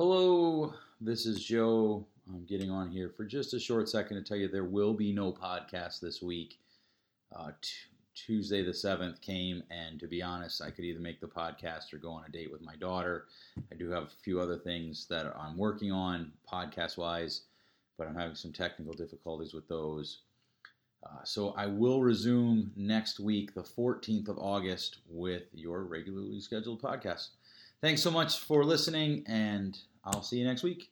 Hello, this is Joe. I'm getting on here for just a short second to tell you there will be no podcast this week. Uh, t- Tuesday the 7th came, and to be honest, I could either make the podcast or go on a date with my daughter. I do have a few other things that I'm working on podcast wise, but I'm having some technical difficulties with those. Uh, so I will resume next week, the 14th of August, with your regularly scheduled podcast. Thanks so much for listening, and I'll see you next week.